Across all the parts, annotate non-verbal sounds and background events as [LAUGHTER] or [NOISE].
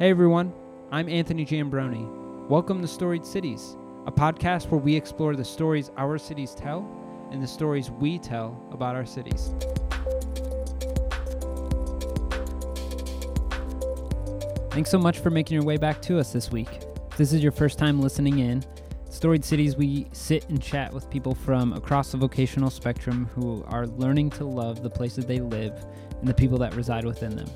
Hey everyone, I'm Anthony Jambroni. Welcome to Storied Cities, a podcast where we explore the stories our cities tell and the stories we tell about our cities. Thanks so much for making your way back to us this week. If this is your first time listening in, Storied Cities, we sit and chat with people from across the vocational spectrum who are learning to love the places they live and the people that reside within them.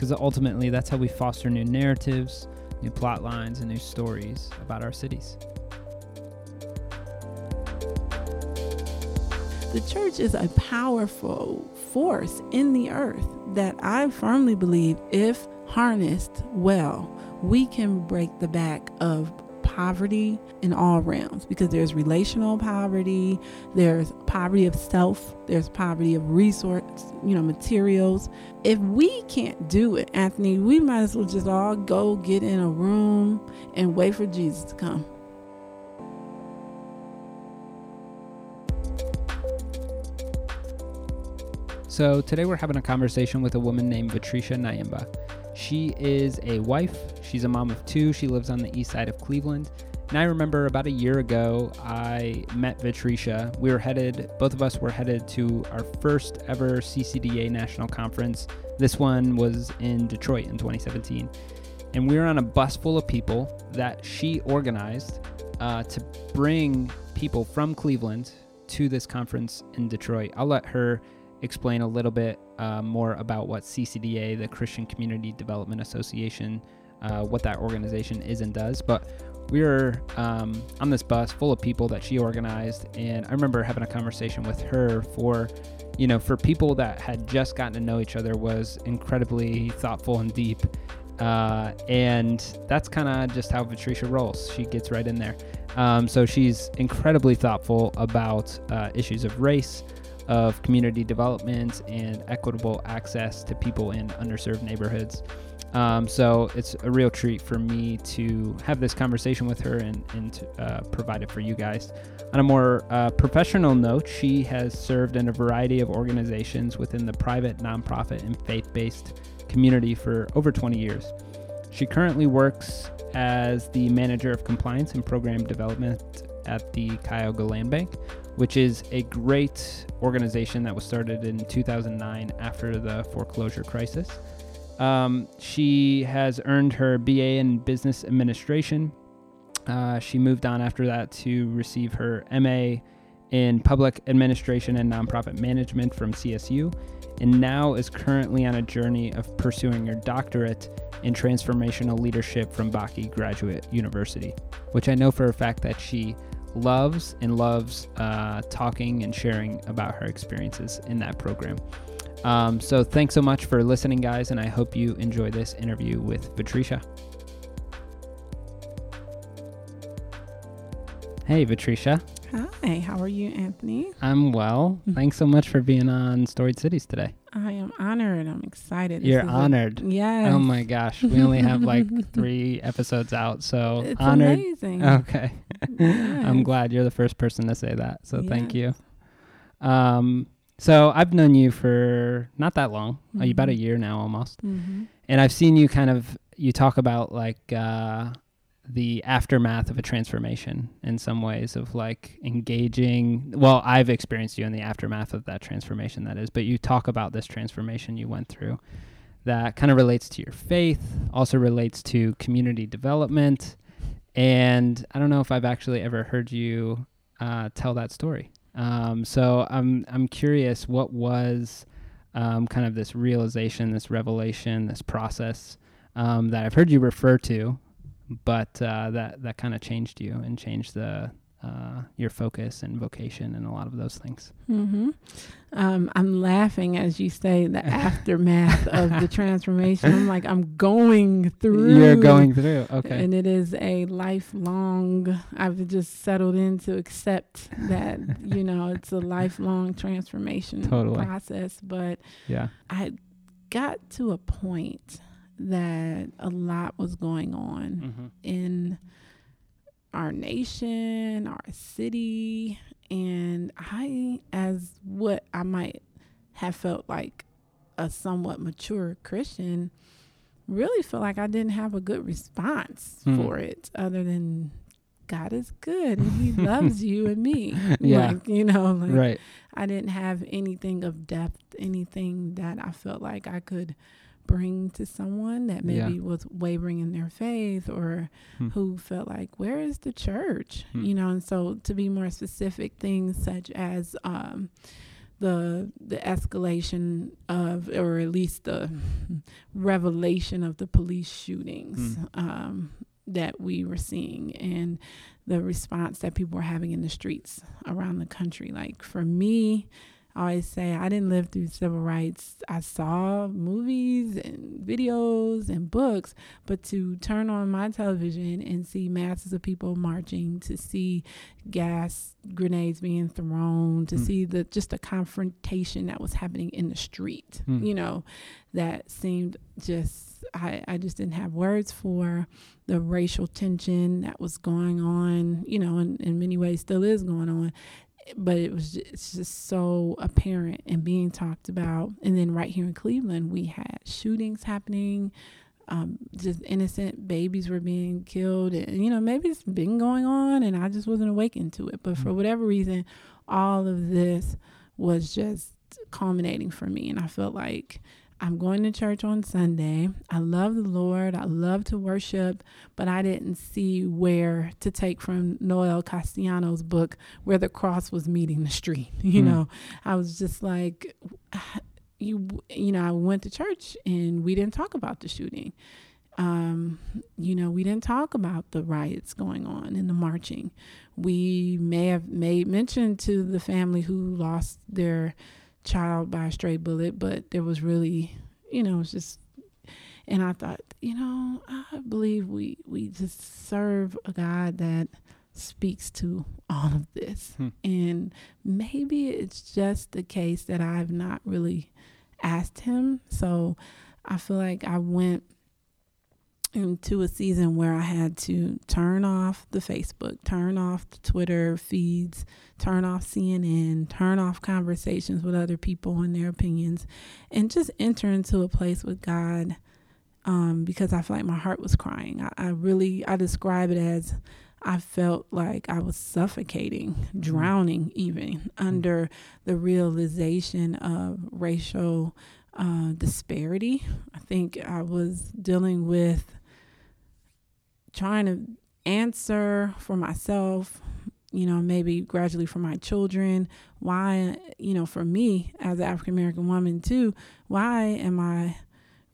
Because ultimately, that's how we foster new narratives, new plot lines, and new stories about our cities. The church is a powerful force in the earth that I firmly believe, if harnessed well, we can break the back of poverty in all realms because there's relational poverty, there's poverty of self, there's poverty of resource, you know, materials. If we can't do it, Anthony, we might as well just all go get in a room and wait for Jesus to come. So, today we're having a conversation with a woman named Vatreisha Nyemba. She is a wife, she's a mom of two, she lives on the east side of Cleveland. And I remember about a year ago, I met Vatreisha. We were headed, both of us were headed to our first ever CCDA national conference. This one was in Detroit in 2017. And we were on a bus full of people that she organized uh, to bring people from Cleveland to this conference in Detroit. I'll let her explain a little bit uh, more about what CCDA, the Christian Community Development Association, uh, what that organization is and does. But we were um, on this bus full of people that she organized, and I remember having a conversation with her for, you know, for people that had just gotten to know each other was incredibly thoughtful and deep. Uh, and that's kind of just how Vatreisha rolls. She gets right in there. Um, so she's incredibly thoughtful about uh, issues of race, of community development and equitable access to people in underserved neighborhoods. Um, so it's a real treat for me to have this conversation with her and, and to, uh, provide it for you guys. On a more uh, professional note, she has served in a variety of organizations within the private, nonprofit, and faith based community for over 20 years. She currently works as the manager of compliance and program development at the Cuyahoga Land Bank, which is a great organization that was started in 2009 after the foreclosure crisis. Um, she has earned her BA in Business Administration. Uh, she moved on after that to receive her MA in Public Administration and Nonprofit Management from CSU, and now is currently on a journey of pursuing her doctorate in Transformational Leadership from Bakke Graduate University, which I know for a fact that she loves and loves uh, talking and sharing about her experiences in that program. Um, so thanks so much for listening, guys, and I hope you enjoy this interview with Vatreisha. Hey, Vatreisha. Hi, how are you, Anthony? I'm well. Thanks so much for being on Storied Cities today. I am honored. I'm excited. You're honored. A, yes. Oh my gosh. We only have like [LAUGHS] three episodes out, so it's honored. amazing. Okay. I'm glad you're the first person to say that. So thank you. Um so I've known you for not that long, uh, about a Mhm. year now almost. Mm-hmm. And I've seen you kind of you talk about like uh the aftermath of a transformation in some ways of like engaging well i've experienced you in the aftermath of that transformation that is but you talk about this transformation you went through that kind of relates to your faith also relates to community development and i don't know if i've actually ever heard you uh, tell that story. Um, so i'm i'm curious what was um, kind of this realization this revelation this process um, that i've heard you refer to but uh, that that kind of changed you and changed the uh, your focus and vocation and a lot of those things. Mm-hmm. Um, I'm laughing as you say the [LAUGHS] aftermath of the transformation. I'm like, I'm going through. You're going through, okay. And it is a lifelong, I've just settled in to accept that, [LAUGHS] you know, it's a lifelong transformation Totally. process. But yeah, I got to a point that a lot was going on mm-hmm. in our nation, our city, and I, as what I might have felt like a somewhat mature Christian, really feel like I didn't have a good response Mm. for it other than God is good and he [LAUGHS] loves you and me. Yeah. Like, you know, like right. I didn't have anything of depth, anything that I felt like I could bring to someone that Yeah. maybe was wavering in their faith or Hmm. who felt like, where is the church? Hmm. You know, and so to be more specific, things such as um, the the escalation of, or at least the [LAUGHS] revelation of the police shootings Hmm. um, that we were seeing and the response that people were having in the streets around the country. Like for me, I always say I didn't live through civil rights. I saw movies and videos and books, but to turn on my television and see masses of people marching, to see gas grenades being thrown, to Mm. see the just the confrontation that was happening in the street, Mm. you know, that seemed just I, I just didn't have words for the racial tension that was going on, you know, in, in many ways still is going on but it was just, it's just so apparent and being talked about. And then right here in Cleveland, we had shootings happening. Um, just innocent babies were being killed, and you know maybe it's been going on, and I just wasn't awakened to it. But for Mm. whatever reason, all of this was just culminating for me, and I felt like I'm going to church on Sunday. I love the Lord. I love to worship, but I didn't see where to take from Noel Castellanos' book where the cross was meeting the street. [LAUGHS] You Hmm. know, I was just like, you, you know, I went to church and we didn't talk about the shooting. Um, you know, we didn't talk about the riots going on and the marching. We may have made mention to the family who lost their child by a stray bullet, but there was really, you know, it's just and I thought, you know, I believe we we just serve a God that speaks to all of this. Hmm. And maybe it's just the case that I've not really asked him. So I feel like I went into a season where I had to turn off the Facebook, turn off the Twitter feeds, turn off CNN, turn off conversations with other people and their opinions, and just enter into a place with God um, because I felt like my heart was crying. I, I really, I describe it as I felt like I was suffocating, drowning, even under the realization of racial uh, disparity. I think I was dealing with trying to answer for myself, you know, maybe gradually for my children. Why, you know, for me as an African American woman too, why am I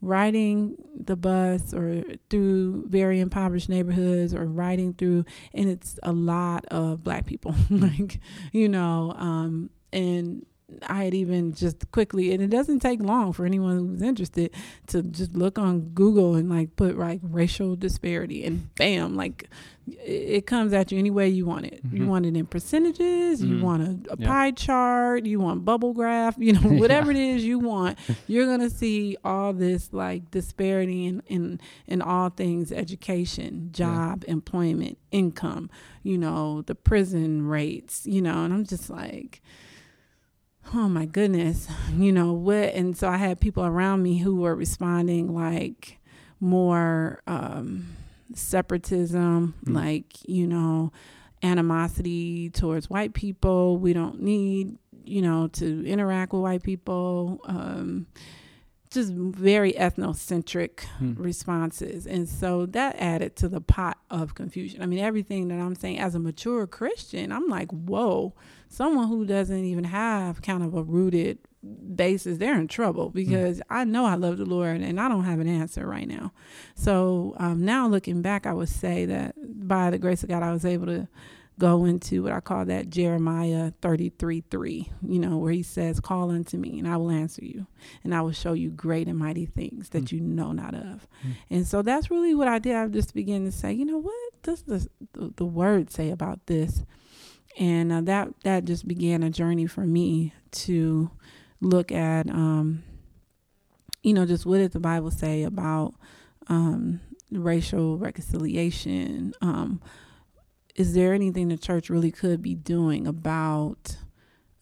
riding the bus or through very impoverished neighborhoods or riding through and it's a lot of black people [LAUGHS] like you know um and I had even just quickly, and it doesn't take long for anyone who's interested to just look on Google and like put like racial disparity, and bam, like it, comes at you any way you want it. You Mhm. want it in percentages, you Mhm. want a, a Yeah. pie chart, you want bubble graph, you know, [LAUGHS] whatever it is you want. You're gonna see all this like disparity in in, in all things education, job, employment, income, you know, the prison rates, you know, and I'm just like oh my goodness, you know what? And so I had people around me who were responding like more um, separatism, Mm. like, you know, animosity towards white people. We don't need, you know, to interact with white people. Um, just very ethnocentric Hmm. responses. And so that added to the pot of confusion. I mean, everything that I'm saying as a mature Christian, I'm like, whoa, someone who doesn't even have kind of a rooted basis, they're in trouble because I know I love the Lord and I don't have an answer right now. So um, now looking back, I would say that by the grace of God, I was able to go into what I call that Jeremiah 33 3, you know, where he says, Call unto me and I will answer you and I will show you great and mighty things that Mm. you know not of. Mm. And so that's really what I did. I just began to say, you know, what does the, the word say about this? And uh, that, that just began a journey for me to look at, um, you know, just what did the Bible say about um, racial reconciliation? Um, is there anything the church really could be doing about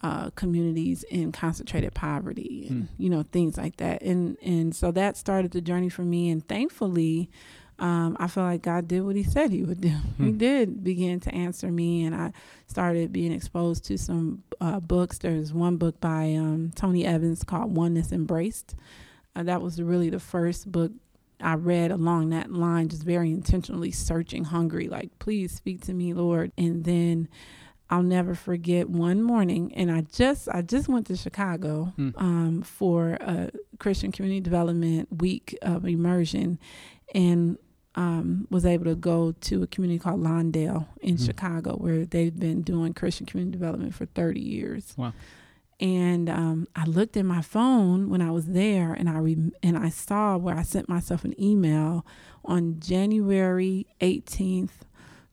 uh, communities in concentrated poverty and Mm. you know things like that and and so that started the journey for me and thankfully um, I feel like God did what He said He would do. [LAUGHS] He Hmm. did begin to answer me, and I started being exposed to some uh, books. There's one book by um, Tony Evans called Oneness Embraced. Uh, that was really the first book I read along that line, just very intentionally searching, hungry, like, please speak to me, Lord. And then I'll never forget one morning, and I just I just went to Chicago Hmm. um, for a Christian Community Development Week of immersion, and um, was able to go to a community called Lawndale in Hmm. Chicago, where they've been doing Christian community development for 30 years. Wow. And um, I looked at my phone when I was there, and I re- and I saw where I sent myself an email on January 18th,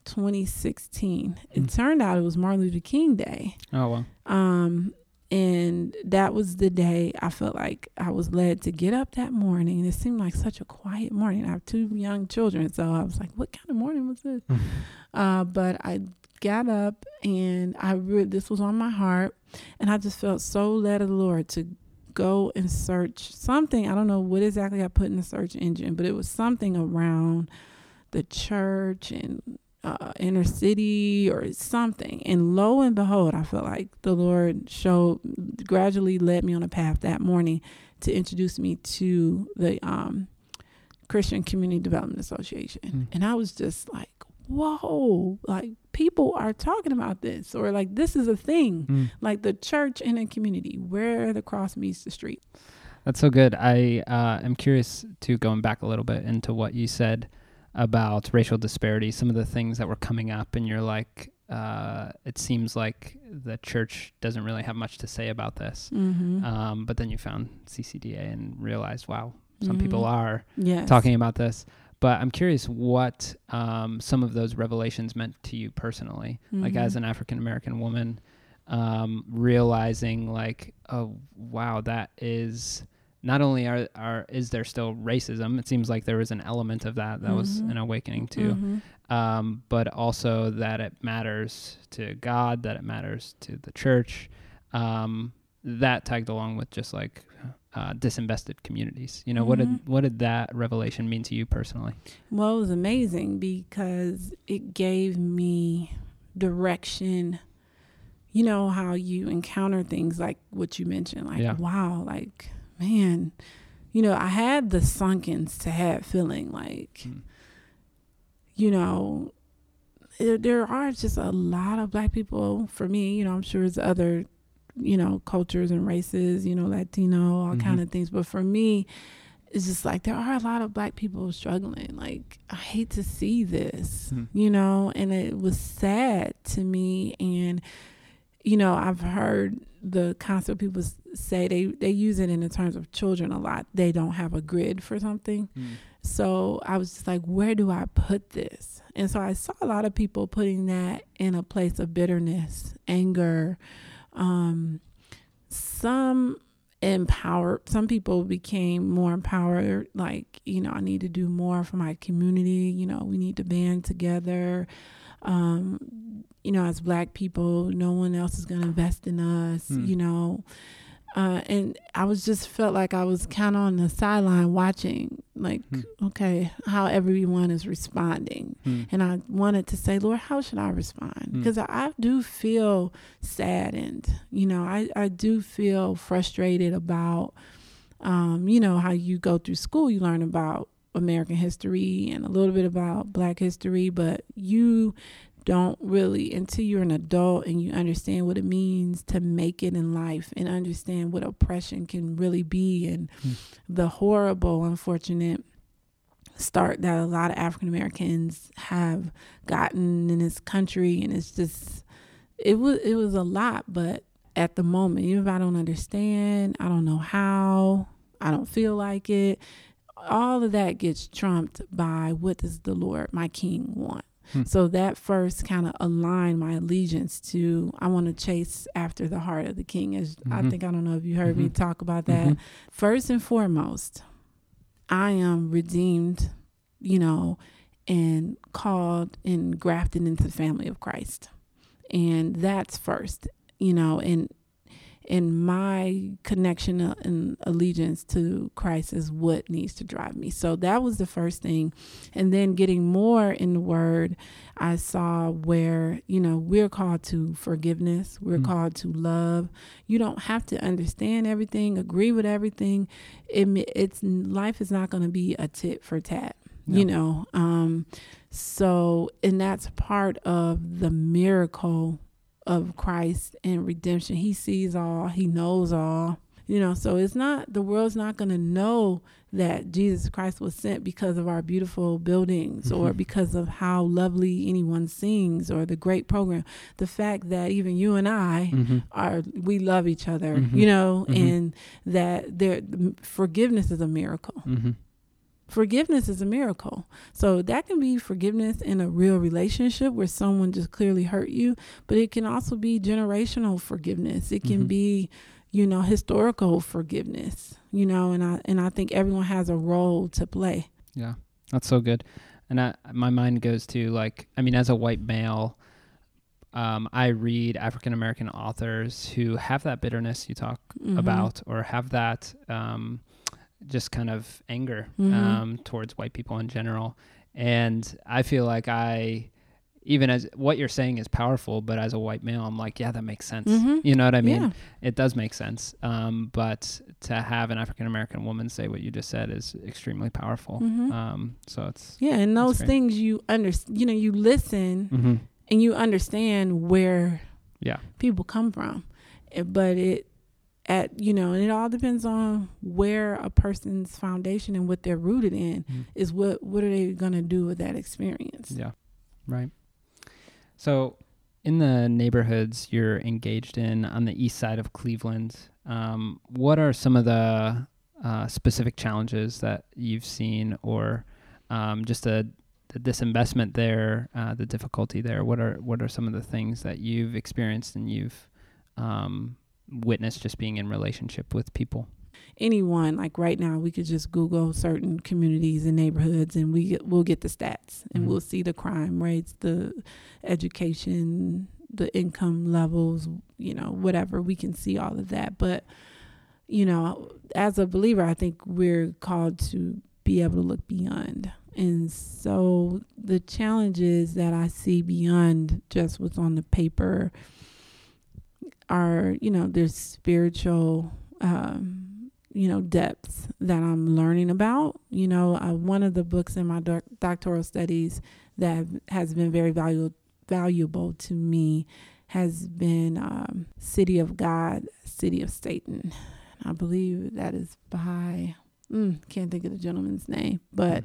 2016. It Mm. turned out it was Martin Luther King Day. Oh well. Um, and that was the day I felt like I was led to get up that morning. It seemed like such a quiet morning. I have two young children, so I was like, "What kind of morning was this?" uh, but I got up and I re- this was on my heart, and I just felt so led of the Lord to go and search something. I don't know what exactly I put in the search engine, but it was something around the church and uh, inner city or something. And lo and behold, I felt like the Lord showed, gradually led me on a path that morning to introduce me to the um, Christian Community Development Association. Mm. And I was just like, whoa, like people are talking about this, or like this is a thing, Mm. like the church and a community where the cross meets the street. That's so good. I uh, am curious to going back a little bit into what you said about racial disparity, some of the things that were coming up, and you're like, uh, it seems like the church doesn't really have much to say about this. Mm-hmm. Um, but then you found CCDA and realized, wow, some people are yes. talking about this. But I'm curious what um, some of those revelations meant to you personally, like as an African American woman, um, realizing like, oh wow, that is not only are are is there still racism? It seems like there was an element of that that was Mhm. an awakening too, Mhm. um, but also that it matters to God, that it matters to the church. Um, that tagged along with just like uh, disinvested communities. You know, what did Mhm. what did that revelation mean to you personally? Well, it was amazing because it gave me direction. You know how you encounter things like what you mentioned, like Yeah. wow, like man, you know, I had the sunken sad feeling, like Mm. you know, there, there are just a lot of black people. For me, you know, I'm sure it's other, you know, cultures and races, you know, Latino, all Mhm. kind of things. But for me, it's just like there are a lot of black people struggling. Like I hate to see this, Hmm. you know, and it was sad to me. And you know, I've heard the concept people say they they use it in the terms of children a lot. They don't have a grid for something. So I was just like, where do I put this? And so I saw a lot of people putting that in a place of bitterness, anger. Um, some empowered, some people became more empowered, like, you know, I need to do more for my community. You know, we need to band together. Um, you know, as black people, no one else is going to invest in us, Hmm. you know. Uh, and I was just felt like I was kind of on the sideline watching, like, Hmm. okay, how everyone is responding. Hmm. And I wanted to say, Lord, how should I respond? Hmm. Because I, I do feel saddened. You know, I, I do feel frustrated about, um, you know, how you go through school, you learn about American history and a little bit about Black history, but you don't really until you're an adult and you understand what it means to make it in life and understand what oppression can really be and Hmm. the horrible unfortunate start that a lot of African Americans have gotten in this country and it's just it was it was a lot but at the moment even if I don't understand I don't know how I don't feel like it all of that gets trumped by what does the Lord my king want Hmm. so that first kind of aligned my allegiance to I want to chase after the heart of the king as I Mhm. think I don't know if you heard me Mhm. talk about that Mhm. first and foremost, I am redeemed, you know, and called and grafted into the family of Christ. And that's first, you know, and and my connection and allegiance to Christ is what needs to drive me. So that was the first thing. And then getting more in the word, I saw where, you know, we're called to forgiveness, we're mm called to love. You don't have to understand everything, agree with everything. It, it's life is not going to be a tit for tat, no. you know. Um, so, and that's part of the miracle of Christ and redemption. He sees all, he knows all. You know, so it's not the world's not going to know that Jesus Christ was sent because of our beautiful buildings mm-hmm. or because of how lovely anyone sings or the great program. The fact that even you and I mm-hmm. are we love each other, mm-hmm. you know, mm-hmm. and that there forgiveness is a miracle. Forgiveness is a miracle. So that can be forgiveness in a real relationship where someone just clearly hurt you, but it can also be generational forgiveness. It can mm-hmm. be, you know, historical forgiveness. You know, and I and I think everyone has a role to play. Yeah. That's so good. And I, my mind goes to like I mean as a white male um, I read African American authors who have that bitterness you talk mm-hmm. about, or have that um, just kind of anger mm-hmm. um, towards white people in general. And I feel like I, even as what you're saying is powerful, but as a white male, I'm like, yeah, that makes sense. Mm-hmm. You know what I mean? Yeah. It does make sense. Um, but to have an African American woman say what you just said is extremely powerful. Mm-hmm. Um, so it's yeah, and those things you understand. You know, you listen mm-hmm. and you understand where yeah people come from, but it at you know and it all depends on where a person's foundation and what they're rooted in mm. is what what are they going to do with that experience yeah right so in the neighborhoods you're engaged in on the east side of cleveland um, what are some of the uh, specific challenges that you've seen or um, just a the disinvestment there, uh, the difficulty there. What are what are some of the things that you've experienced and you've um, witness just being in relationship with people? Anyone like right now, we could just Google certain communities and neighborhoods, and we get, we'll get the stats, and mm-hmm. we'll see the crime rates, the education, the income levels, you know, whatever. We can see all of that, but you know, as a believer, I think we're called to be able to look beyond. And so the challenges that I see beyond just what's on the paper are, you know, there's spiritual, um, you know, depths that I'm learning about. You know, uh, one of the books in my doc- doctoral studies that has been very valuable valuable to me has been um, City of God, City of Satan. I believe that is by mm, can't think of the gentleman's name, but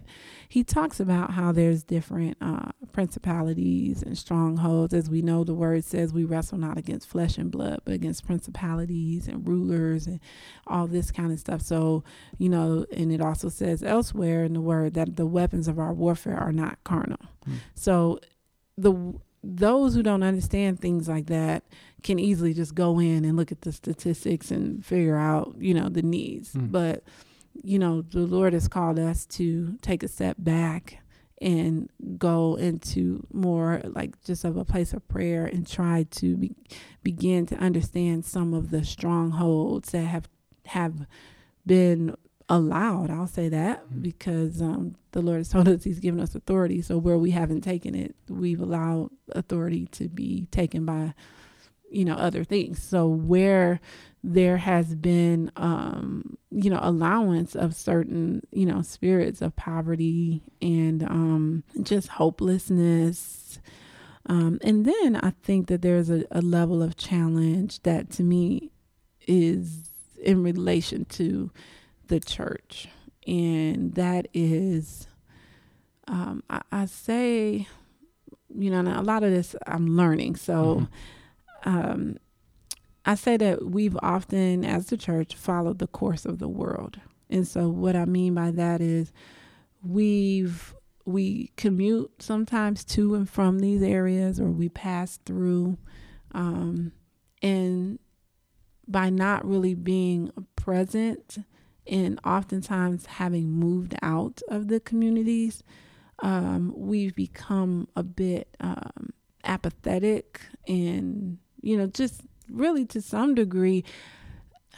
he talks about how there's different uh, principalities and strongholds. As we know, the word says we wrestle not against flesh and blood, but against principalities and rulers and all this kind of stuff. So, you know, and it also says elsewhere in the word that the weapons of our warfare are not carnal. Mm. So, the those who don't understand things like that can easily just go in and look at the statistics and figure out, you know, the needs. Mm. But you know, the Lord has called us to take a step back and go into more like just of a place of prayer and try to be, begin to understand some of the strongholds that have have been allowed. I'll say that mm-hmm. because um, the Lord has told us He's given us authority. So where we haven't taken it, we've allowed authority to be taken by, you know, other things. So where there has been um, you know allowance of certain you know spirits of poverty and um, just hopelessness um, and then i think that there's a, a level of challenge that to me is in relation to the church and that is um, I, I, say you know a lot of this i'm learning so mm-hmm. um, I say that we've often, as the church, followed the course of the world. And so, what I mean by that is we've we commute sometimes to and from these areas, or we pass through, um, and by not really being present and oftentimes having moved out of the communities, um, we've become a bit um, apathetic and you know just really to some degree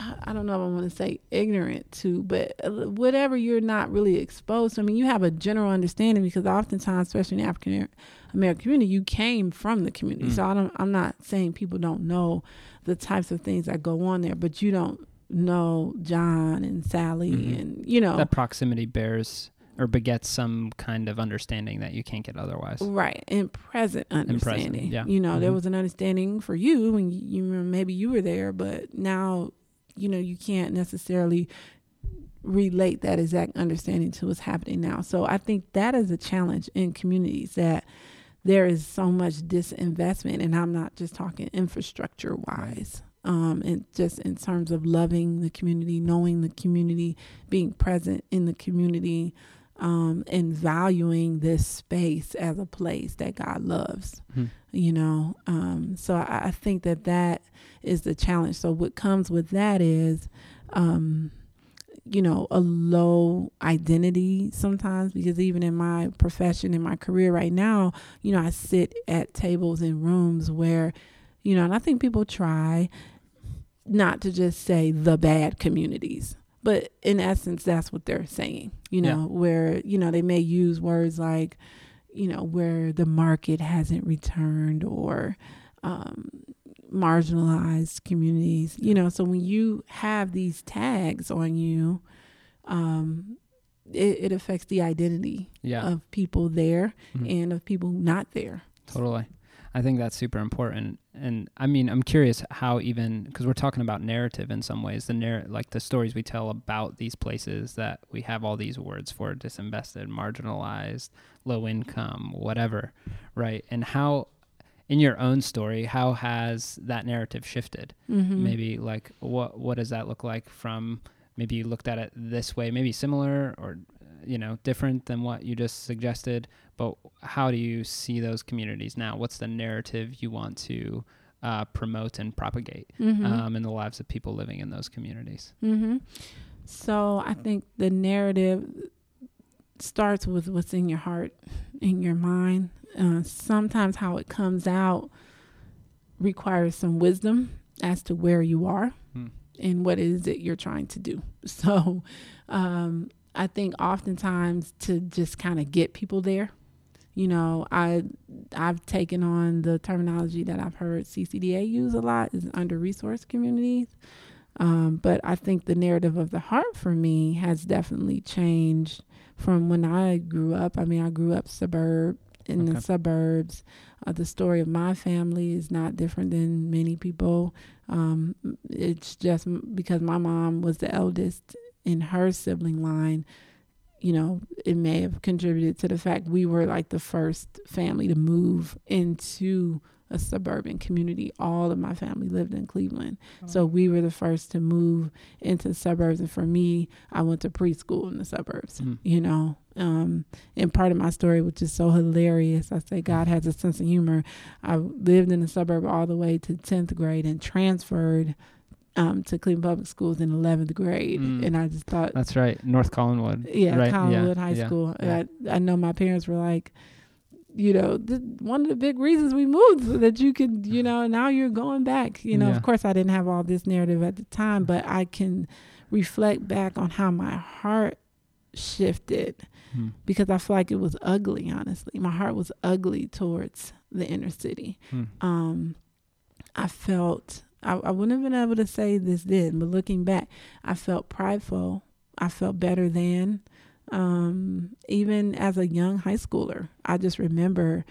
I don't know if I want to say ignorant to, but uh, whatever you're not really exposed to. I mean, you have a general understanding because oftentimes, especially in the African American community, you came from the community. Mm. So I don't. I'm not saying people don't know the types of things that go on there, but you don't know John and Sally, mm-hmm. and you know that proximity bears or begets some kind of understanding that you can't get otherwise. Right. And present understanding. And present, yeah. You know, mm-hmm. there was an understanding for you and you, you maybe you were there, but now, you know, you can't necessarily relate that exact understanding to what's happening now. So I think that is a challenge in communities that there is so much disinvestment and I'm not just talking infrastructure wise. Um, and just in terms of loving the community, knowing the community, being present in the community, um, and valuing this space as a place that God loves. Mm-hmm. You know, um, so I, I, think that that is the challenge. So what comes with that is, um, you know, a low identity sometimes because even in my profession, in my career right now, you know, I sit at tables in rooms where, you know, and I think people try not to just say the bad communities but in essence that's what they're saying you know yeah. where you know they may use words like you know where the market hasn't returned or um, marginalized communities you know so when you have these tags on you um, it, it, affects the identity yeah. of people there mm-hmm. and of people not there totally I think that's super important. And I mean, I'm curious how even because we're talking about narrative in some ways, the narr- like the stories we tell about these places that we have all these words for disinvested, marginalized, low income, whatever, right? And how in your own story, how has that narrative shifted? Mm-hmm. Maybe like what what does that look like from maybe you looked at it this way, maybe similar or you know different than what you just suggested but how do you see those communities now what's the narrative you want to uh, promote and propagate mm-hmm. um, in the lives of people living in those communities mm-hmm. so i think the narrative starts with what's in your heart in your mind uh, sometimes how it comes out requires some wisdom as to where you are hmm. and what is it you're trying to do [LAUGHS] so um, I think oftentimes to just kind of get people there. You know, I I've taken on the terminology that I've heard CCDA use a lot is under resource communities. Um, but I think the narrative of the heart for me has definitely changed from when I grew up. I mean, I grew up suburb in okay. the suburbs. Uh, the story of my family is not different than many people. Um, it's just because my mom was the eldest in her sibling line, you know, it may have contributed to the fact we were like the first family to move into a suburban community. All of my family lived in Cleveland. Oh. So we were the first to move into the suburbs. And for me, I went to preschool in the suburbs, mm. you know. Um, and part of my story, which is so hilarious, I say God has a sense of humor. I lived in the suburb all the way to 10th grade and transferred um, to Cleveland Public Schools in 11th grade, mm. and I just thought that's right, North Collinwood. Yeah, right? Collinwood yeah. High yeah. School. Yeah. I, I know my parents were like, you know, th- one of the big reasons we moved so that you could, you know, now you're going back. You know, of course, I didn't have all this narrative at the time, but I can reflect back on how my heart shifted mm. because I feel like it was ugly. Honestly, my heart was ugly towards the inner city. Mm. Um, I felt I, I wouldn't have been able to say this then, but looking back, I felt prideful. I felt better than. Um, even as a young high schooler, I just remember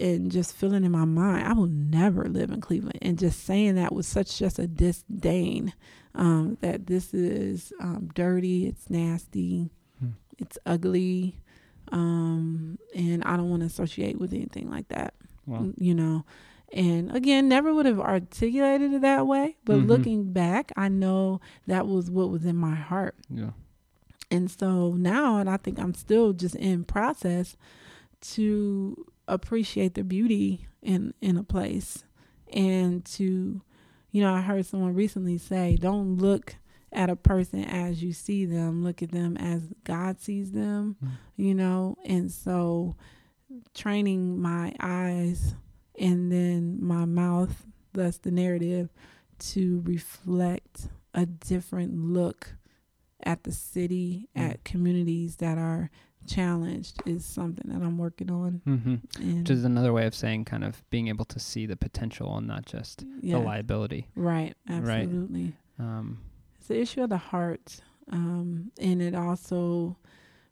and just feeling in my mind, I will never live in Cleveland. And just saying that with such just a disdain um, that this is um, dirty, it's nasty, hmm. it's ugly, um, and I don't want to associate with anything like that. Well. You know, and again, never would have articulated it that way. But mm-hmm. looking back, I know that was what was in my heart. Yeah. And so now, and I think I'm still just in process to appreciate the beauty in in a place and to you know i heard someone recently say don't look at a person as you see them look at them as god sees them mm. you know and so training my eyes and then my mouth, thus the narrative, to reflect a different look at the city, Mm. at communities that are challenged is something that I'm working on. Mm-hmm. Which is another way of saying kind of being able to see the potential and not just yeah, the liability. right, Right. absolutely. Um, It's the issue of the heart, um, and it also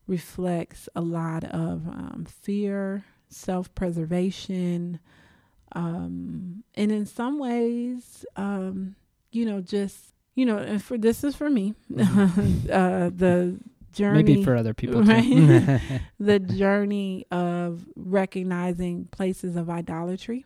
reflects a lot of um, fear, self-preservation, um, and in some ways, um, you know, just you know, and for this is for me, [LAUGHS] uh, the journey. maybe for other people [LAUGHS] right? too. [LAUGHS] the journey of recognizing places of idolatry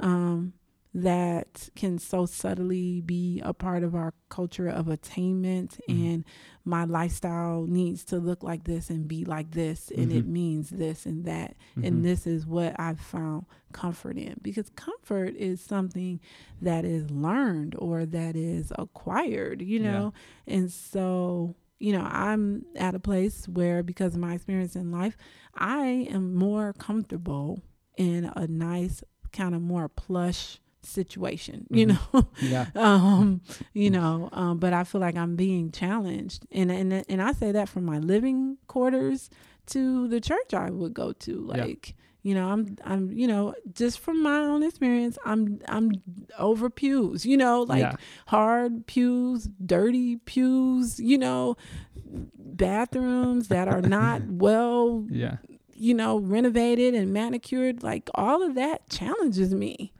um, that can so subtly be a part of our culture of attainment Mhm. and my lifestyle needs to look like this and be like this and it Mhm. means this and that Mhm. and this is what I've found comfort in because comfort is something that is learned or that is acquired, you Yeah. know? And so, you know, I'm at a place where because of my experience in life, I am more comfortable in a nice kind of more plush situation, you Mhm. know. [LAUGHS] yeah. um, you know, um, but I feel like I'm being challenged, and and and I say that from my living quarters to the church I would go to. Yeah. Like, you know, I'm I'm you know just from my own experience, I'm I'm over pews. You know, like yeah. hard pews, dirty pews. You know, bathrooms that are not [LAUGHS] well Yeah. you know, renovated and manicured, like all of that challenges me.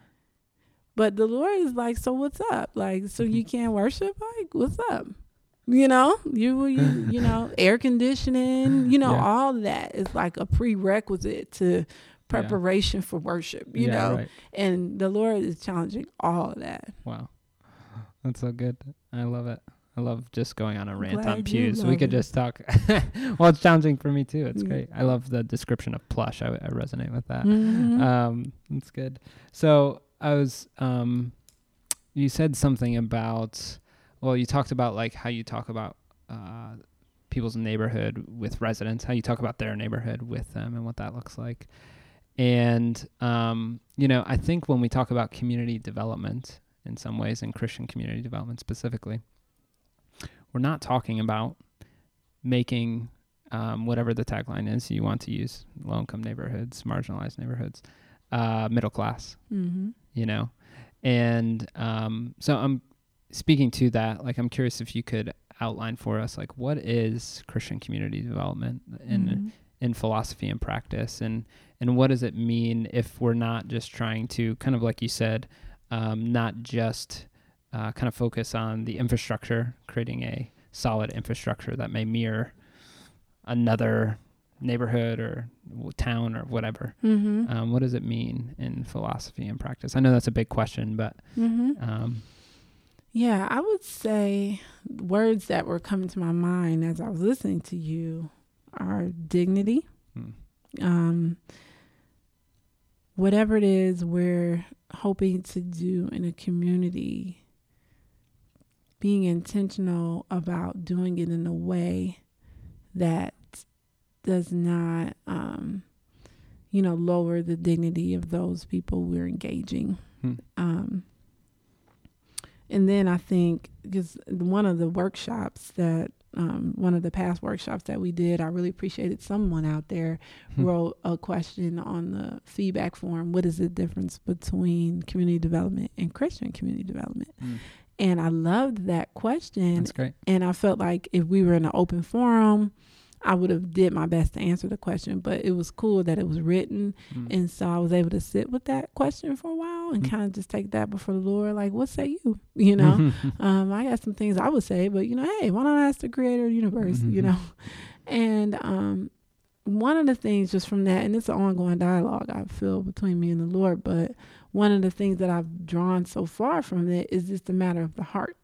But the Lord is like, so what's up? Like, so you can't worship? Like, what's up? You know, you you you know, [LAUGHS] air conditioning, you know, Yeah. all that is like a prerequisite to preparation for worship, you yeah, know. Right. And the Lord is challenging all of that. Wow. That's so good. I love it. I love just going on a rant glad on pews. We could it. just talk. [LAUGHS] well, it's challenging for me too. It's Mm. great. I love the description of plush. I, I resonate with that. Mhm. Um, that's good. So I was, um, you said something about, well, you talked about like how you talk about uh, people's neighborhood with residents, how you talk about their neighborhood with them, and what that looks like. And um, you know, I think when we talk about community development, in some ways, and Christian community development specifically, we're not talking about making um, whatever the tagline is you want to use low income neighborhoods, marginalized neighborhoods, uh, middle class, Mhm. You know? And um, so I'm speaking to that. Like, I'm curious if you could outline for us, like, what is Christian community development in, Mhm. in philosophy and practice? And, and what does it mean if we're not just trying to, kind of like you said, um, not just uh, kind of focus on the infrastructure, creating a solid infrastructure that may mirror another neighborhood or town or whatever. Mhm. Um, what does it mean in philosophy and practice? I know that's a big question, but Mhm. um, Yeah, I would say words that were coming to my mind as I was listening to you are dignity. hmm, Um, whatever it is we're hoping to do in a community, being intentional about doing it in a way that does not, um, you know, lower the dignity of those people we're engaging. Hmm. Um, and then I think because one of the workshops that um, one of the past workshops that we did, I really appreciated someone out there Hmm. wrote a question on the feedback form. What is the difference between community development and Christian community development? mm, And I loved that question, that's great. and I felt like if we were in an open forum, I would have did my best to answer the question. But it was cool that it was written, Mm, and so I was able to sit with that question for a while and Mm. kind of just take that before the Lord. Like, what say you? [LAUGHS] You know, [LAUGHS] um, I got some things I would say, but you know, hey, why not I ask the creator of the universe, you Mhm. know? And um, one of the things just from that, and it's an ongoing dialogue I feel between me and the Lord, but one of the things that I've drawn so far from it is just a matter of the heart.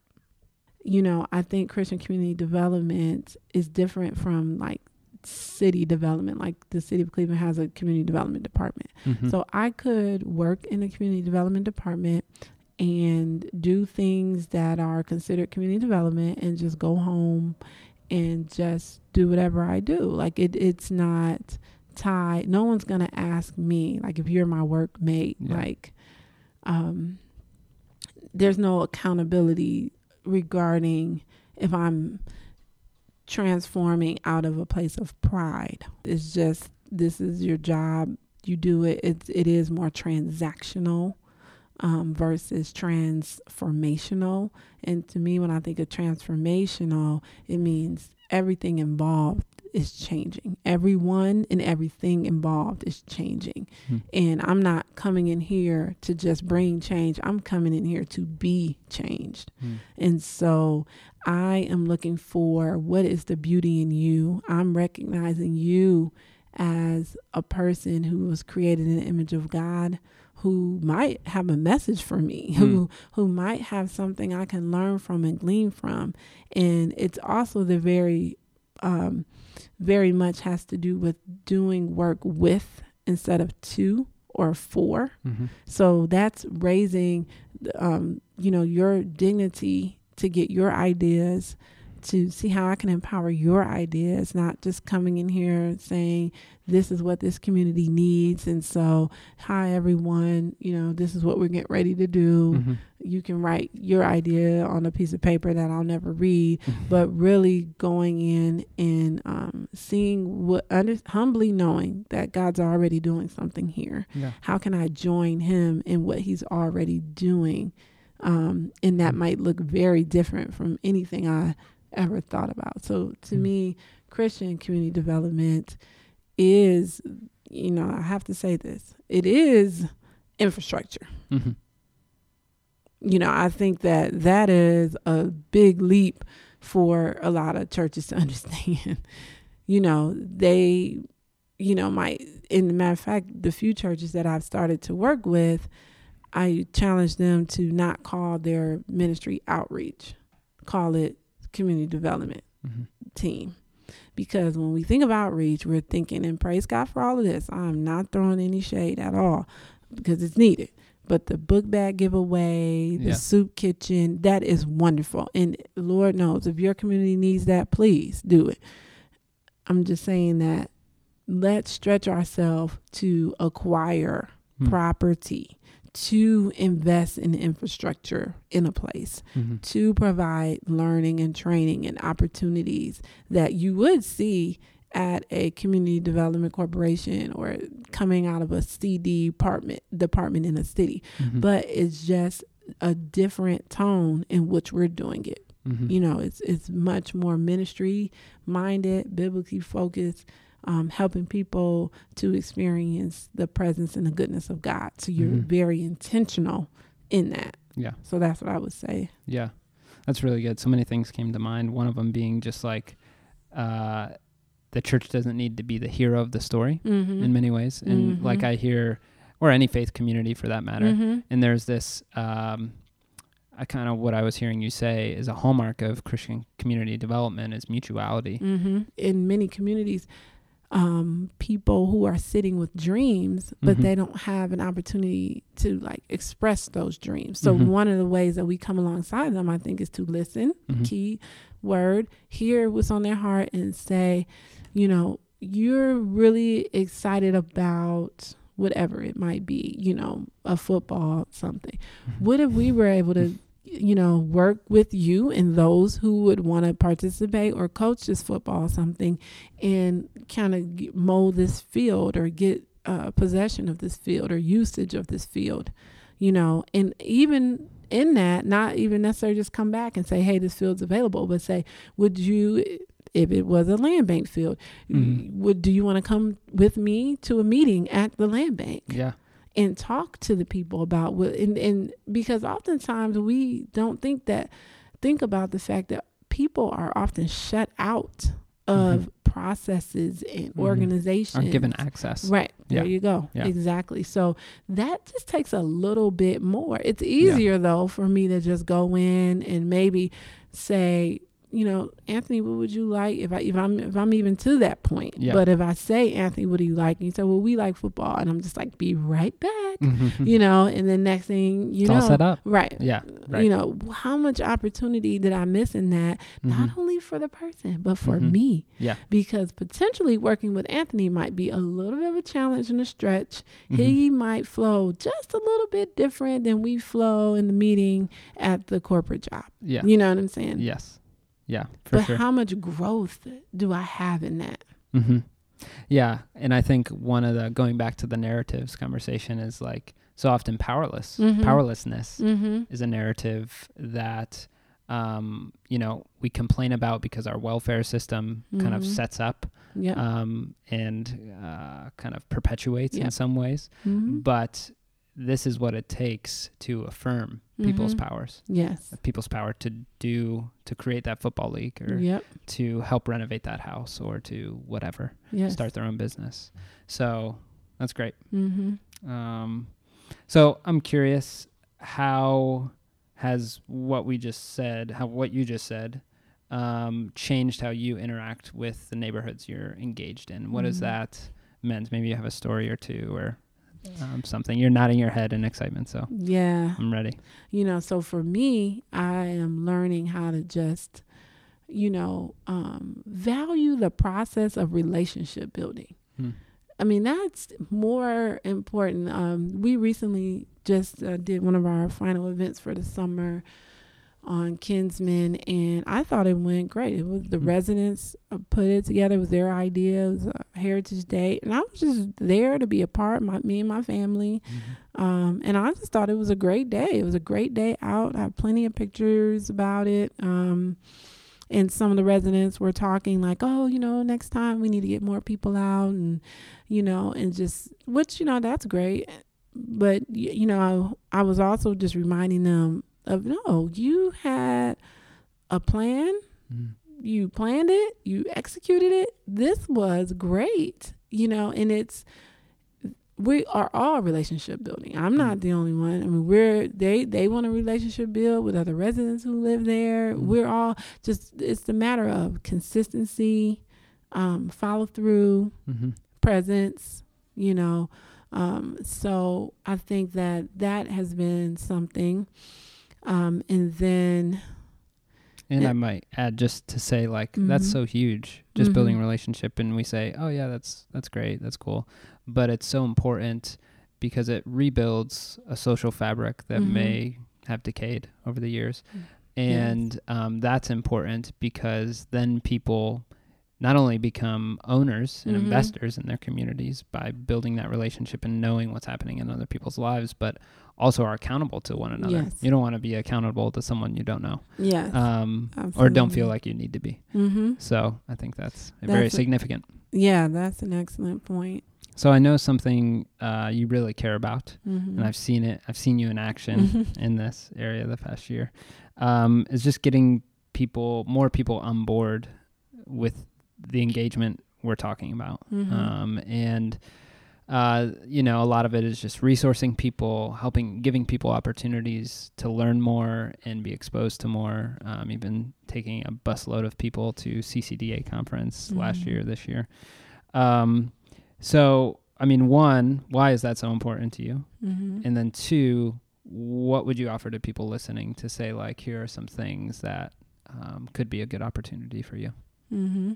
You know, I think Christian community development is different from like city development. Like the city of Cleveland has a community development department. mhm, So I could work in the community development department and do things that are considered community development and just go home and just do whatever I do. Like it it's not tied. No one's going to ask me like if you're my workmate Yeah. like um there's no accountability regarding if I'm transforming out of a place of pride. It's just this is your job. You do it. It's it is more transactional um, versus transformational. And to me, when I think of transformational, it means everything involved is changing. Everyone and everything involved is changing. Hmm. And I'm not coming in here to just bring change. I'm coming in here to be changed. Hmm. And so I am looking for what is the beauty in you. I'm recognizing you as a person who was created in the image of God who might have a message for me, who hmm. who might have something I can learn from and glean from. And it's also the very um, very much has to do with doing work with instead of to or for. Mm-hmm. So that's raising um, you know, your dignity to get your ideas to see how I can empower your ideas, not just coming in here saying, this is what this community needs. And so, hi, everyone, you know, this is what we're getting ready to do. Mm-hmm. You can write your idea on a piece of paper that I'll never read, mm-hmm. but really going in and um, seeing what, under, humbly knowing that God's already doing something here. Yeah. How can I join Him in what He's already doing? Um, and that mm-hmm. might look very different from anything I ever thought about. So to mm me, Christian community development is, you know, I have to say this, it is infrastructure. Mm-hmm. You know, I think that that is a big leap for a lot of churches to [LAUGHS] understand. you know, they, you know, my, in the matter of fact, the few churches that I've started to work with, I challenge them to not call their ministry outreach, call it community development mm-hmm. team. Because when we think of outreach, we're thinking, and praise God for all of this. I'm not throwing any shade at all because it's needed. But the book bag giveaway, the yeah. soup kitchen, that is wonderful. And Lord knows if your community needs that, please do it. I'm just saying that let's stretch ourselves to acquire hmm. property to invest in infrastructure in a place, mm-hmm. to provide learning and training and opportunities that you would see at a community development corporation or coming out of a CD department department in a city. Mm-hmm. But it's just a different tone in which we're doing it. Mm-hmm. You know, it's it's much more ministry minded, biblically focused um, helping people to experience the presence and the goodness of God. So you're mm-hmm. very intentional in that. Yeah. So that's what I would say. Yeah. That's really good. So many things came to mind. One of them being just like uh, the church doesn't need to be the hero of the story mm-hmm. in many ways. And mm-hmm. like I hear, or any faith community for that matter. Mm-hmm. And there's this, um, I kind of what I was hearing you say is a hallmark of Christian community development is mutuality. Mm-hmm. In many communities, um, people who are sitting with dreams, but mm-hmm. they don't have an opportunity to like express those dreams. So mm-hmm. one of the ways that we come alongside them, I think, is to listen, mm-hmm. key word, hear what's on their heart, and say, you know, you're really excited about whatever it might be, you know, a football, something. Mm-hmm. What if we were able to you know, work with you and those who would want to participate or coach this football something and kind of mold this field or get uh, possession of this field or usage of this field, you know, and even in that, not even necessarily just come back and say, hey, this field's available, but say, would you, if it was a land bank field, mm-hmm. would do you want to come with me to a meeting at the land bank? Yeah and talk to the people about what and, and because oftentimes we don't think that think about the fact that people are often shut out of mm-hmm. processes and mm-hmm. organizations aren't given access right there you go yeah. exactly so that just takes a little bit more it's easier yeah. though for me to just go in and maybe say you know, Anthony, what would you like if I if I'm if I'm even to that point? Yeah. But if I say, Anthony, what do you like? And you say, well, we like football, and I'm just like, be right back, [LAUGHS] Mhm. you know. And then next thing you it's know, all set up. right? Yeah. Right. You know, how much opportunity did I miss in that? Not Mhm. only for the person, but for Mhm. me. Yeah. Because potentially working with Anthony might be a little bit of a challenge and a stretch. He might flow just a little bit different than we flow in the meeting at the corporate job. Yeah. You know what I'm saying? Yes. Yeah. For but sure. how much growth do I have in that? hmm Yeah, and I think one of the going back to the narratives conversation is like so often powerless. Mhm. Powerlessness Mm-hmm. is a narrative that um, you know we complain about because our welfare system kind of Mhm. sets up Yeah. um, and uh, kind of perpetuates Yeah. in some ways. mm-hmm. But this is what it takes to affirm people's Mhm. powers, Yes. people's power to do to create that football league or Yep. to help renovate that house or to whatever Yes. start their own business. So that's great. Mm-hmm. Um, so I'm curious, how has what we just said, how what you just said, um, changed how you interact with the neighborhoods you're engaged in? What has Mhm. that meant? Maybe you have a story or two or um, something. You're nodding your head in excitement, so Yeah. I'm ready. you know so for me i am learning how to just you know um, value the process of relationship building Hmm. i mean that's more important um, we recently just uh, did one of our final events for the summer on Kinsman and i thought it went great it was the Hmm. residents uh, put it together it was their idea it was a heritage day and i was just there to be a part my me and my family um, and I just thought it was a great day. It was a great day out. I have plenty of pictures about it. Um, and some of the residents were talking like, oh, you know, next time we need to get more people out and, you know, and just, which, you know, that's great. But, you know, I was also just reminding them of, no, you had a plan Mhm. you planned it, you executed it. This was great, you know, and it's we are all relationship building. I'm not the only one. I mean, we're they they want a relationship build with other residents who live there. Mhm. We're all just it's a matter of consistency, um, follow through, Mhm. presence, you know. Um, so I think that that has been something. Um, and then And Yeah. I might add just to say like that's Mhm. so huge. Just Mhm. building relationship and we say, "Oh yeah, that's that's great. That's cool." But it's so important because it rebuilds a social fabric that Mhm. may have decayed over the years. Mm. And um, that's important because then people not only become owners and Mhm. investors in their communities by building that relationship and knowing what's happening in other people's lives, but also are accountable to one another. Yes. You don't want to be accountable to someone you don't know yes, um, or don't feel like you need to be. mm-hmm. So I think that's, very That's a- significant. yeah, that's an excellent point. So I know something uh, you really care about, Mm-hmm. and I've seen it. I've seen you in action [LAUGHS] in this area the past year. Um, is just getting people, more people on board with the engagement we're talking about, Mhm. um, and. Uh, you know, a lot of it is just resourcing people, helping, giving people opportunities to learn more and be exposed to more. Um, even taking a busload of people to CCDA conference last Mhm. year, this year. Um, so, I mean, one, why is that so important to you? mm-hmm. And then two, what would you offer to people listening to say, like, here are some things that um, could be a good opportunity for you? Mm-hmm.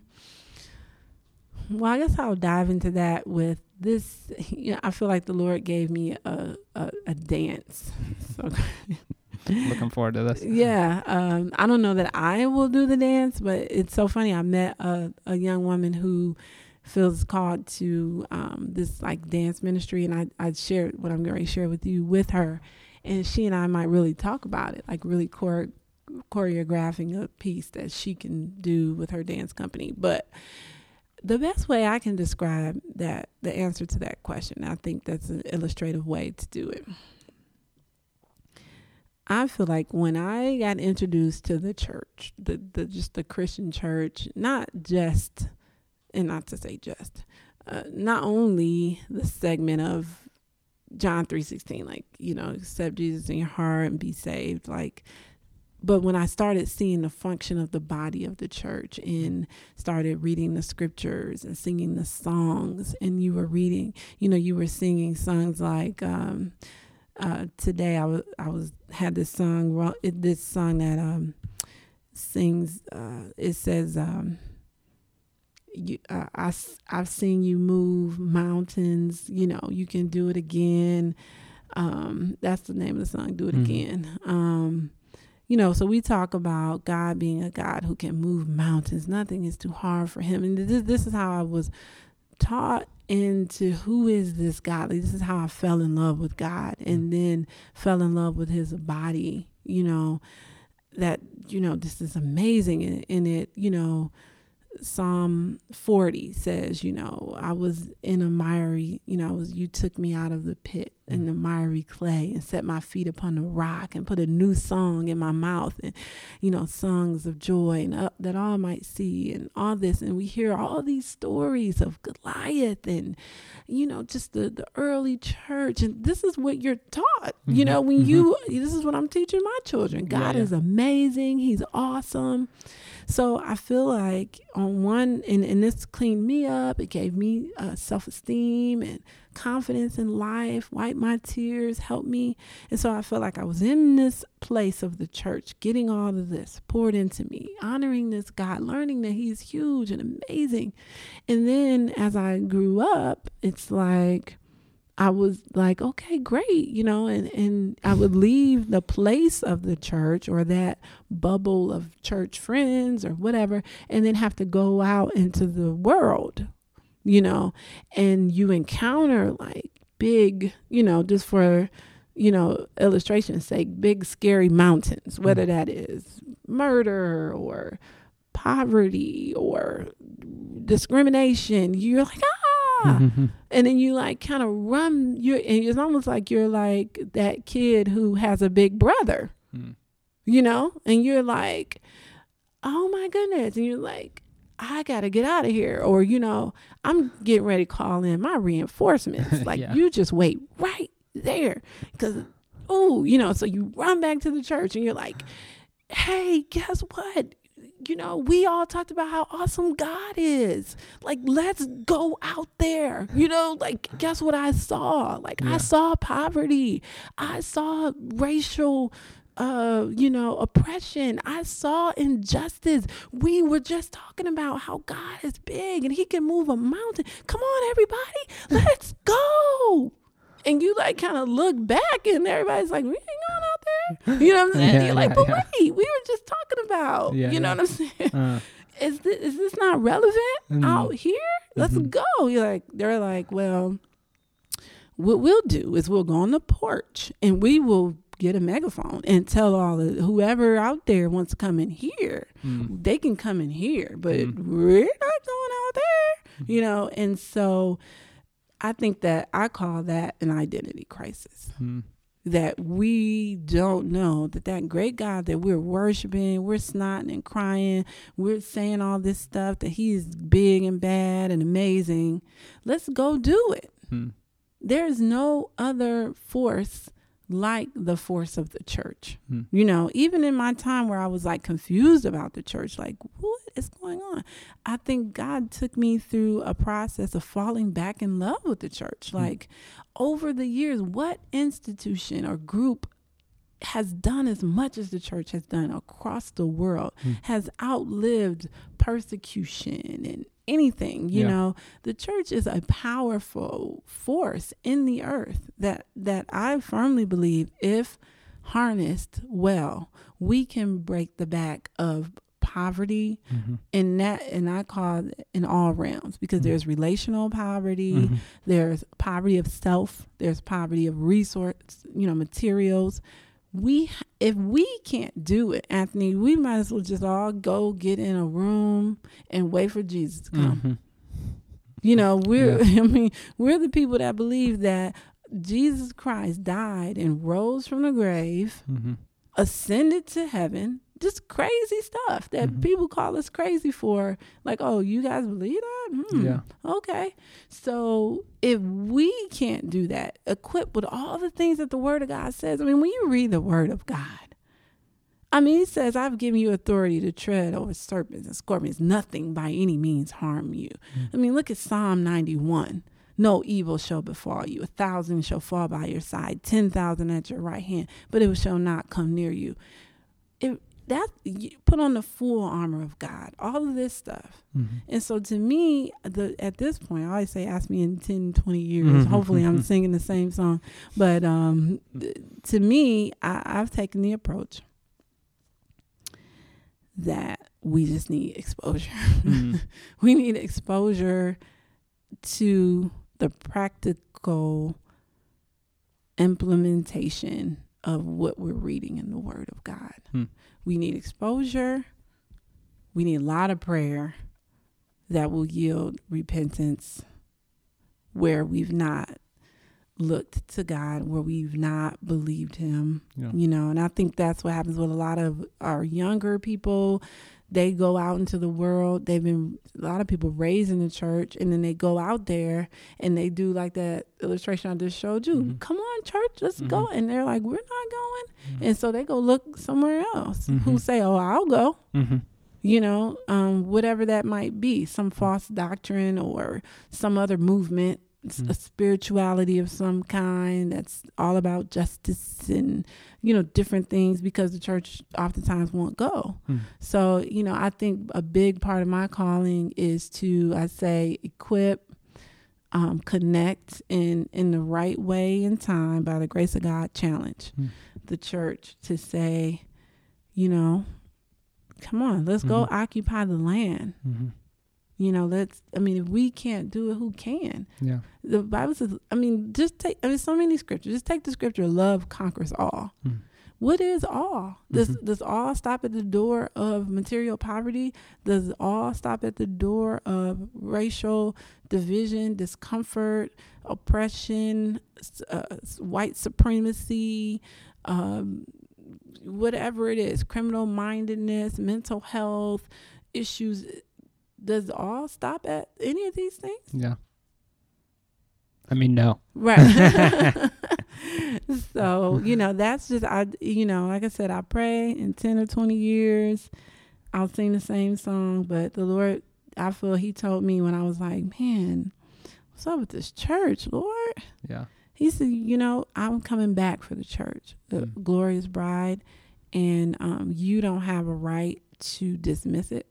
Well, I guess I'll dive into that with this. [LAUGHS] You know, I feel like the Lord gave me a a, a dance. [LAUGHS] So [LAUGHS] Looking forward to this. yeah, um, I don't know that I will do the dance, but it's so funny. I met a a young woman who feels called to um, this like dance ministry, and I I shared what I'm going to share with you with her, and she and I might really talk about it, like really chore- choreographing a piece that she can do with her dance company, but the best way I can describe that the answer to that question, I think that's an illustrative way to do it. I feel like when I got introduced to the church, the, the just the Christian church, not just, and not to say just, uh, not only the segment of John three sixteen, like you know, accept Jesus in your heart and be saved, like, but when I started seeing the function of the body of the church and started reading the scriptures and singing the songs, and you were reading, you know, you were singing songs like um, uh, today. I was I was had this song this song that um, sings. Uh, it says. Um, you, uh, I, I've seen you move mountains. You know, you can do it again. Um, that's the name of the song, Do It mm-hmm. Again. You know, so we talk about God being a God who can move mountains. Nothing is too hard for him. And this, this is how I was taught into who is this God. This is how I fell in love with God and mm. then fell in love with his body, you know, that, you know, this is amazing. And, and it, you know, Psalm 40 says, you know, I was in a miry, you know, was you took me out of the pit in the miry clay and set my feet upon the rock and put a new song in my mouth and, you know, songs of joy and uh, that all might see and all this. And we hear all these stories of Goliath and, you know, just the, the early church. And this is what you're taught, mm-hmm. you know, when mm-hmm. you, this is what I'm teaching my children. God yeah, yeah. is amazing. He's awesome. So I feel like on one, and, and this cleaned me up, it gave me uh, self esteem and confidence in life, wiped my tears, helped me. And so I felt like I was in this place of the church, getting all of this poured into me, honoring this God, learning that He's huge and amazing. And then as I grew up, it's like, I was like, okay, great, you know, and, and I would leave the place of the church or that bubble of church friends or whatever, and then have to go out into the world, you know, and you encounter like big, you know, just for, you know, illustration's sake, big scary mountains, whether mm. that is murder or poverty or discrimination. You're like, ah, Mm-hmm. And then you like kind of run you're it's almost like you're like that kid who has a big brother. Mm. You know? And you're like, "Oh my goodness." And you're like, I got to get out of here. Or, you know, I'm getting ready to call in my reinforcements. [LAUGHS] Like, yeah. you just wait right there. Because, oh, you know, so you run back to the church and you're like, hey, guess what? You know, we all talked about how awesome God is. Like, let's go out there. You know, like, guess what I saw? Like, yeah. I saw poverty. I saw racial uh, you know, oppression. I saw injustice. We were just talking about how God is big and he can move a mountain. Come on, everybody, let's go. And you like kind of look back and everybody's like, we ain't going out there. [LAUGHS] You know what I'm saying? Yeah, You're like, but yeah. wait, we were just talking about. Yeah, you know what I'm saying? Uh, [LAUGHS] is this is this not relevant mm-hmm. out here? Let's mm-hmm. go. You're like, they're like, well, what we'll do is we'll go on the porch and we will get a megaphone and tell all of whoever out there wants to come in here, mm. they can come in here, but mm. we're not going out there, you know. And so, I think that I call that an identity crisis. Mm that we don't know that that great God that we're worshiping, we're snotting and crying, we're saying all this stuff that He's big and bad and amazing. Let's go do it. Hmm. There's no other force like the force of the church. Hmm. You know, even in my time where I was like confused about the church, like, what is going on? I think God took me through a process of falling back in love with the church. Hmm. Like, over the years, what institution or group has done as much as the church has done across the world, hmm. has outlived persecution and anything you yeah. know the church is a powerful force in the earth that that i firmly believe if harnessed well we can break the back of poverty mm-hmm. and that and i call it in all realms because mm-hmm. there's relational poverty mm-hmm. there's poverty of self there's poverty of resource you know materials we if we can't do it, Anthony, we might as well just all go get in a room and wait for Jesus to come. Mm-hmm. You know, we're yeah. [LAUGHS] I mean, we're the people that believe that Jesus Christ died and rose from the grave, mm-hmm. ascended to heaven, just crazy stuff that mm-hmm. people call us crazy for. Like, oh, you guys believe that? Hmm. Yeah. Okay. So if we can't do that, equipped with all the things that the Word of God says, I mean, when you read the Word of God, I mean, he says, I've given you authority to tread over serpents and scorpions. Nothing by any means harm you. Mm. I mean, look at Psalm 91. No evil shall befall you. A thousand shall fall by your side, 10,000 at your right hand, but it shall not come near you. It, that you put on the full armor of God, all of this stuff. Mm-hmm. And so to me, the at this point, I always say, ask me in 10, 20 years. Mhm. Hopefully I'm [LAUGHS] singing the same song. But um, th- to me, I, I've taken the approach that we just need exposure. Mhm. [LAUGHS] we need exposure to the practical implementation of what we're reading in the Word of God. Hmm. We need exposure. We need a lot of prayer that will yield repentance where we've not looked to God, where we've not believed Him. Yeah. You know, and I think that's what happens with a lot of our younger people. They go out into the world. They've been a lot of people raised in the church, and then they go out there and they do like that illustration I just showed you. Mhm. Come on, church, let's go. Mhm. And they're like, we're not going, Mhm. and so they go look somewhere else. Who Mhm. say, oh, I'll go Mhm. you know, um, whatever that might be, some false doctrine or some other movement, s- a spirituality of some kind that's all about justice and, you know, different things because the church oftentimes won't go. Mm. So, you know, I think a big part of my calling is to, I say, equip, um, connect in, in the right way and time by the grace of God, challenge Mm. the church to say, you know, come on, let's go Mhm. occupy the land. Mhm. You know, let's, I mean, if we can't do it, who can? Yeah. The Bible says, I mean, just take, I mean, so many scriptures. Just take the scripture, love conquers all. Mm. What is all? Does, Mhm. does all stop at the door of material poverty? Does all stop at the door of racial division, discomfort, oppression, uh, white supremacy, um, whatever it is, criminal mindedness, mental health issues? Does all stop at any of these things? Yeah. I mean, no. Right. [LAUGHS] [LAUGHS] so, you know, that's just I you know, like I said, I pray in 10 or 20 years I'll sing the same song, but the Lord I feel he told me when I was like, "Man, what's up with this church, Lord?" Yeah. He said, "You know, I'm coming back for the church, the Mm. glorious bride, and um, you don't have a right to dismiss it.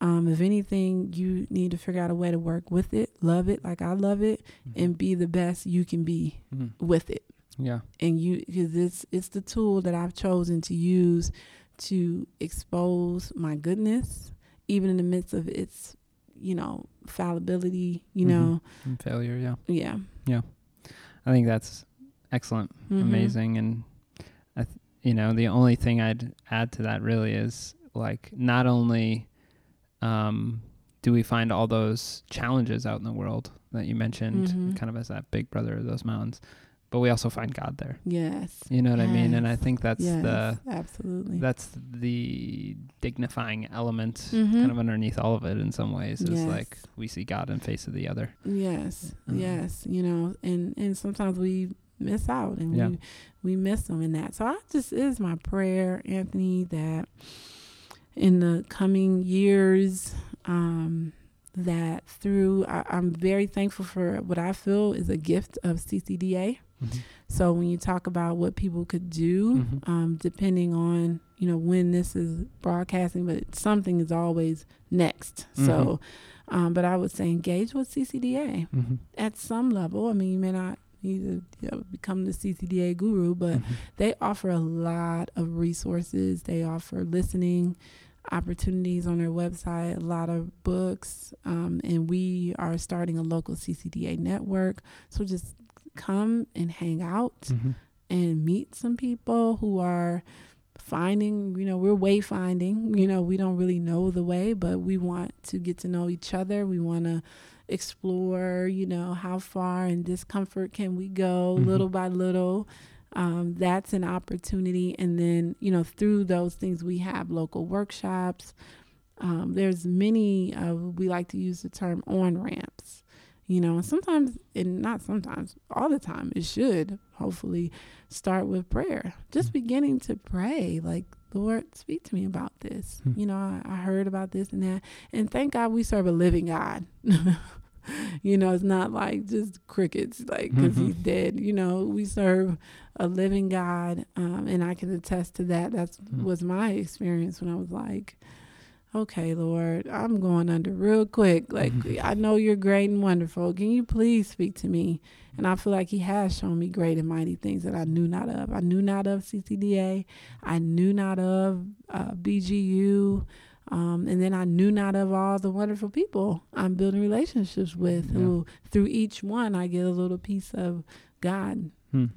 Um, if anything, you need to figure out a way to work with it, love it like I love it, and be the best you can be Mhm. with it. Yeah. And you, because it's it's the tool that I've chosen to use to expose my goodness, even in the midst of its, you know, fallibility. You Mhm. know, And failure. Yeah. yeah, Yeah. I think that's excellent. Mhm. amazing and I th- you know the only thing I'd add to that really is like not only um do we find all those challenges out in the world that you mentioned Mhm. kind of as that big brother of those mountains but we also find God there Yes. you know what I mean and I think that's yes, the absolutely. that's the dignifying element Mhm. kind of underneath all of it in some ways is Yes. like we see God in face of the other yes, Mhm. yes. You know, and and sometimes we miss out and Yeah. we we miss them in that. So I just it is my prayer, Anthony, that in the coming years, um, that through I, I'm very thankful for what I feel is a gift of CCDA. Mhm. So when you talk about what people could do, Mhm. um, depending on you know when this is broadcasting, but something is always next. So, um, but I would say engage with CCDA Mhm. at some level. I mean, you may not you know, become the CCDA guru, but Mhm. they offer a lot of resources. They offer listening opportunities on their website, a lot of books, um, and we are starting a local CCDA network. So just come and hang out Mhm. and meet some people who are finding, you know, we're wayfinding. You know, we don't really know the way, but we want to get to know each other. We want to explore, you know, how far in discomfort can we go Mhm. little by little. Um, that's an opportunity. And then, you know, through those things, we have local workshops. Um, there's many, uh, we like to use the term on ramps. you know and sometimes and not sometimes all the time it should hopefully start with prayer just Mm-hmm. beginning to pray like lord speak to me about this Hmm. you know I, I heard about this and that and thank god we serve a living god [LAUGHS] you know it's not like just crickets like because Mhm. he's dead you know we serve a living god um, and i can attest to that that's Hmm. was my experience when i was like okay lord i'm going under real quick like Mhm. i know you're great and wonderful can you please speak to me and i feel like he has shown me great and mighty things that i knew not of i knew not of ccda i knew not of uh, bgu um, and then I knew not of all the wonderful people I'm building relationships with, Yeah. who through each one I get a little piece of God. Hmm.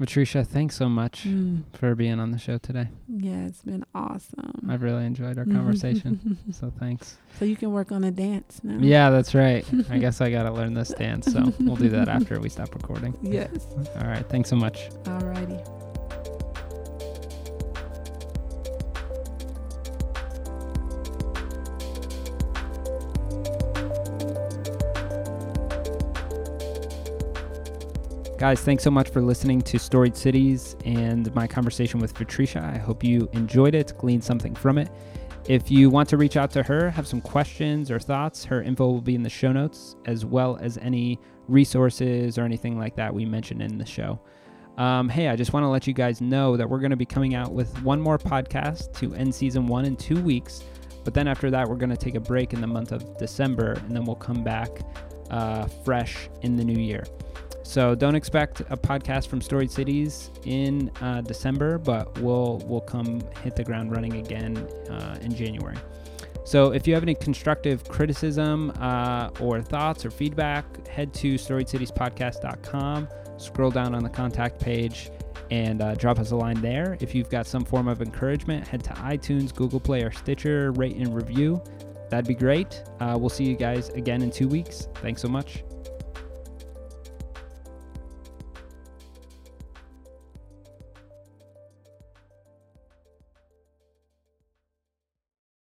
Vatreisha, thanks so much Mm. for being on the show today. Yeah, it's been awesome. I've really enjoyed our [LAUGHS] conversation. [LAUGHS] so thanks. so you can work on a dance now. Yeah, that's right. [LAUGHS] I guess I got to learn this dance. So we'll do that after we stop recording. Yes. All right. Thanks so much. Alrighty. Guys, thanks so much for listening to Storied Cities and my conversation with Vatreisha. I hope you enjoyed it, gleaned something from it. If you want to reach out to her, have some questions or thoughts, her info will be in the show notes, as well as any resources or anything like that we mentioned in the show. Um, hey, I just want to let you guys know that we're going to be coming out with one more podcast to end season one in two weeks. But then after that, we're going to take a break in the month of December, and then we'll come back uh, fresh in the new year. So don't expect a podcast from Storied Cities in uh, December, but we'll we'll come hit the ground running again uh, in January. So if you have any constructive criticism uh, or thoughts or feedback, head to storiedcitiespodcast.com, scroll down on the contact page, and uh, drop us a line there. If you've got some form of encouragement, head to iTunes, Google Play, or Stitcher, rate and review. That'd be great. Uh, we'll see you guys again in two weeks. Thanks so much.